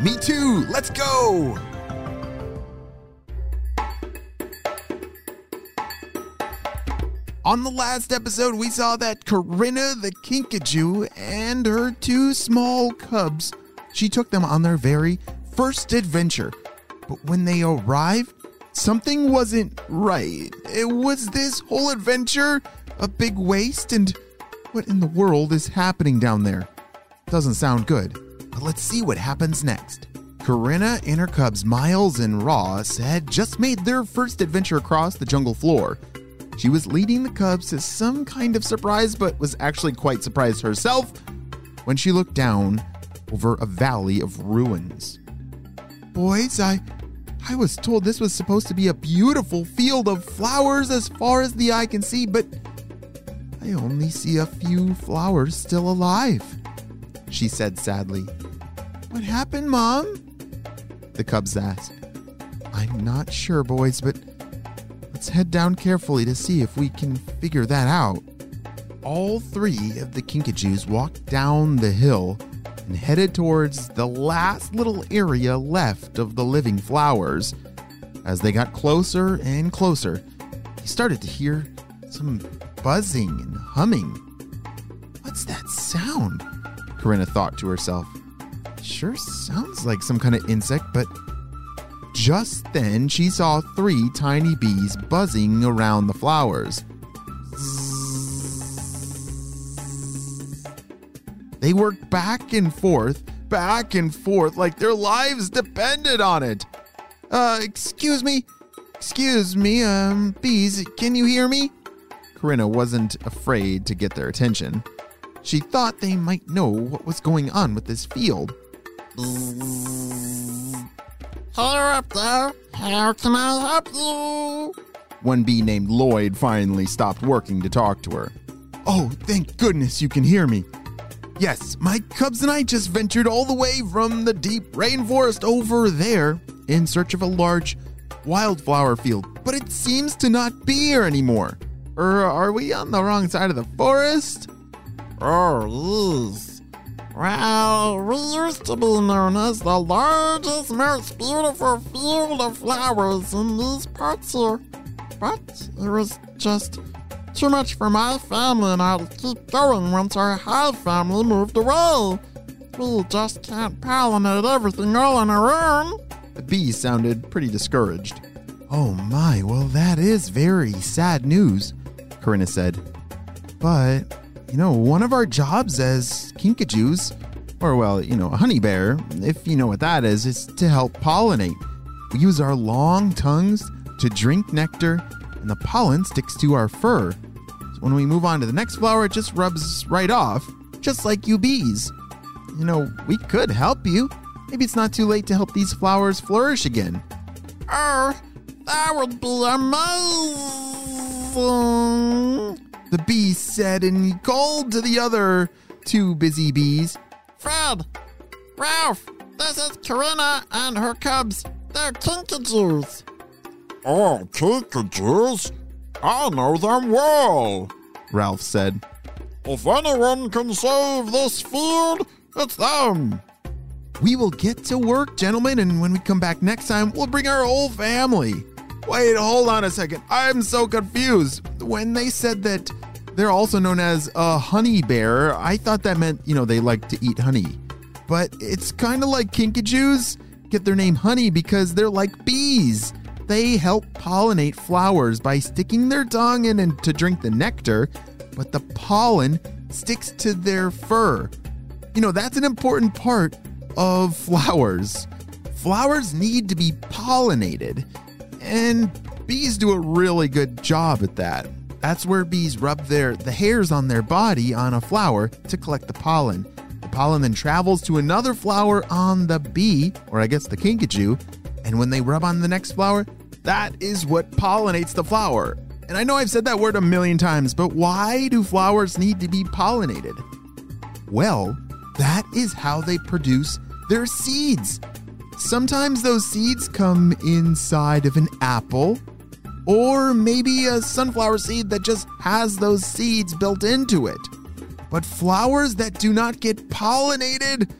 Me too! Let's go! On the last episode, we saw that Karina the Kinkajou and her two small cubs, she took them on their very first adventure. But when they arrived, something wasn't right. It was this whole adventure a big waste, and what in the world is happening down there? Doesn't sound good. But let's see what happens next. Karina and her cubs, Miles and Ross, had just made their first adventure across the jungle floor. She was leading the cubs to some kind of surprise, but was actually quite surprised herself when she looked down over a valley of ruins. Boys, I I was told this was supposed to be a beautiful field of flowers as far as the eye can see, but I only see a few flowers still alive, she said sadly. What happened, Mom? The cubs asked. I'm not sure, boys, but let's head down carefully to see if we can figure that out. All three of the Kinkajous walked down the hill and headed towards the last little area left of the living flowers. As they got closer and closer, they started to hear some buzzing and humming. What's that sound? Karina thought to herself. Sure sounds like some kind of insect, but just then she saw three tiny bees buzzing around the flowers. They worked back and forth, back and forth, like their lives depended on it. Uh, excuse me, excuse me, um, bees, can you hear me? Karina wasn't afraid to get their attention. She thought they might know what was going on with this field. Hello up there. How can I help you? One bee named Lloyd finally stopped working to talk to her. Oh, thank goodness you can hear me. Yes, my cubs and I just ventured all the way from the deep rainforest over there in search of a large wildflower field, but it seems to not be here anymore. Or are we on the wrong side of the forest? Oh. Well, we used to be known as the largest, most beautiful field of flowers in these parts here. But it was just too much for my family and I to keep going once our hive family moved away. We just can't pollinate everything all on our own. The bee sounded pretty discouraged. Oh my, well, that is very sad news, Karina said. But, you know, one of our jobs as kinkajous, or well, you know, a honey bear, if you know what that is, is to help pollinate. We use our long tongues to drink nectar, and the pollen sticks to our fur. So when we move on to the next flower, it just rubs right off, just like you bees. You know, we could help you. Maybe it's not too late to help these flowers flourish again. Oh, that would be amazing. The bee said and he called to the other two busy bees. Fred, Ralph, this is Karina and her cubs. They're kinkajous. Oh, kinkajous? I know them well. Ralph said. If anyone can save this field, it's them. We will get to work, gentlemen, and when we come back next time, we'll bring our whole family. Wait, hold on a second. I'm so confused. When they said that they're also known as a honey bear, I thought that meant, you know, they like to eat honey. But it's kind of like kinkajous get their name honey because they're like bees. They help pollinate flowers by sticking their tongue in and to drink the nectar, but the pollen sticks to their fur. You know, that's an important part of flowers. Flowers need to be pollinated, and bees do a really good job at that. That's where bees rub their the hairs on their body on a flower to collect the pollen. The pollen then travels to another flower on the bee, or I guess the kinkajou, and when they rub on the next flower, that is what pollinates the flower. And I know I've said that word a million times, but why do flowers need to be pollinated? Well, that is how they produce their seeds. Sometimes those seeds come inside of an apple, or maybe a sunflower seed that just has those seeds built into it. But flowers that do not get pollinated,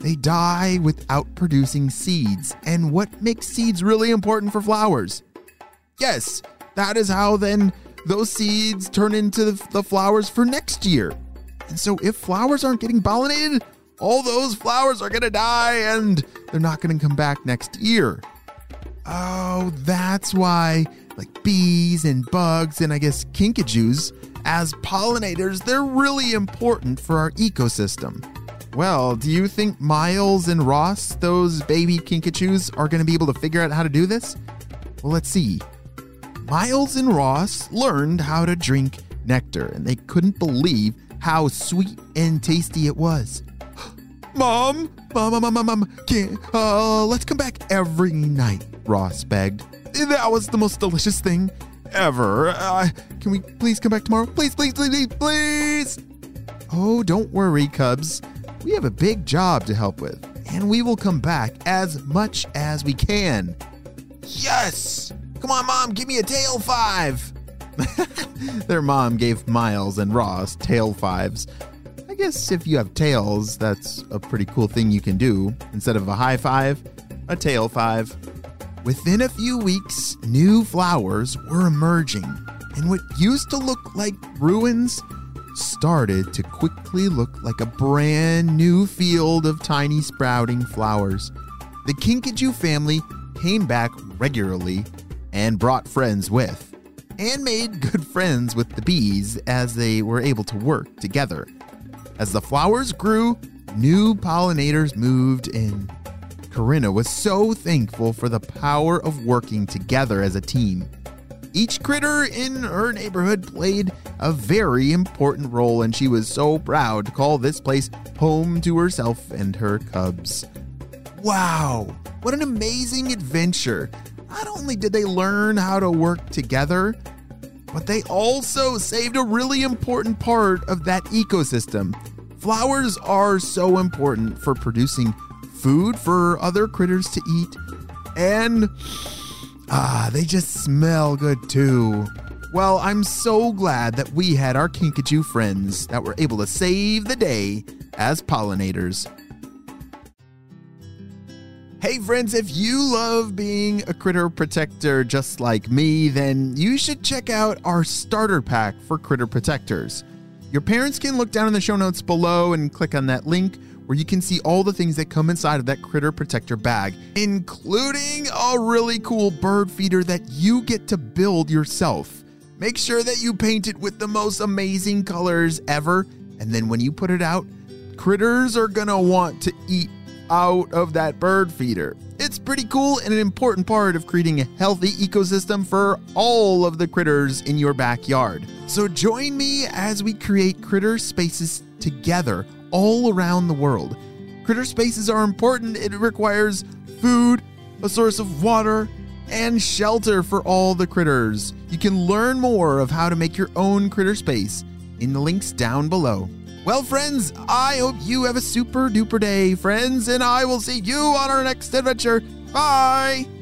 they die without producing seeds. And what makes seeds really important for flowers? Yes, that is how then those seeds turn into the flowers for next year. And so if flowers aren't getting pollinated, all those flowers are gonna die and they're not gonna come back next year. Oh, that's why, like bees and bugs and I guess kinkajous, as pollinators, they're really important for our ecosystem. Well, do you think Miles and Ross, those baby kinkajous, are going to be able to figure out how to do this? Well, let's see. Miles and Ross learned how to drink nectar, and they couldn't believe how sweet and tasty it was. Mom, mom, mom, mom, mom, can uh, let's come back every night. Ross begged. That was the most delicious thing ever. Uh, can we please come back tomorrow? Please, please, please, please. Oh, don't worry, Cubs. We have a big job to help with, and we will come back as much as we can. Yes! Come on, Mom, give me a tail five. Their mom gave Miles and Ross tail fives. I guess if you have tails, that's a pretty cool thing you can do. Instead of a high five, a tail five. Within a few weeks, new flowers were emerging, and what used to look like ruins started to quickly look like a brand new field of tiny sprouting flowers. The Kinkajou family came back regularly and brought friends with, and made good friends with the bees as they were able to work together. As the flowers grew, new pollinators moved in. Karina was so thankful for the power of working together as a team. Each critter in her neighborhood played a very important role, and she was so proud to call this place home to herself and her cubs. Wow, what an amazing adventure! Not only did they learn how to work together, but they also saved a really important part of that ecosystem. Flowers are so important for producing food for other critters to eat, and ah, they just smell good too. Well, I'm so glad that we had our Kinkajou friends that were able to save the day as pollinators. Hey, friends, if you love being a critter protector just like me, then you should check out our starter pack for critter protectors. Your parents can look down in the show notes below and click on that link where you can see all the things that come inside of that critter protector bag, including a really cool bird feeder that you get to build yourself. Make sure that you paint it with the most amazing colors ever, and then when you put it out, critters are gonna want to eat out of that bird feeder. It's pretty cool and an important part of creating a healthy ecosystem for all of the critters in your backyard. So join me as we create critter spaces together all around the world. Critter spaces are important, it requires food, a source of water, and shelter for all the critters. You can learn more of how to make your own critter space in the links down below. Well, friends, I hope you have a super duper day, friends, and I will see you on our next adventure. Bye!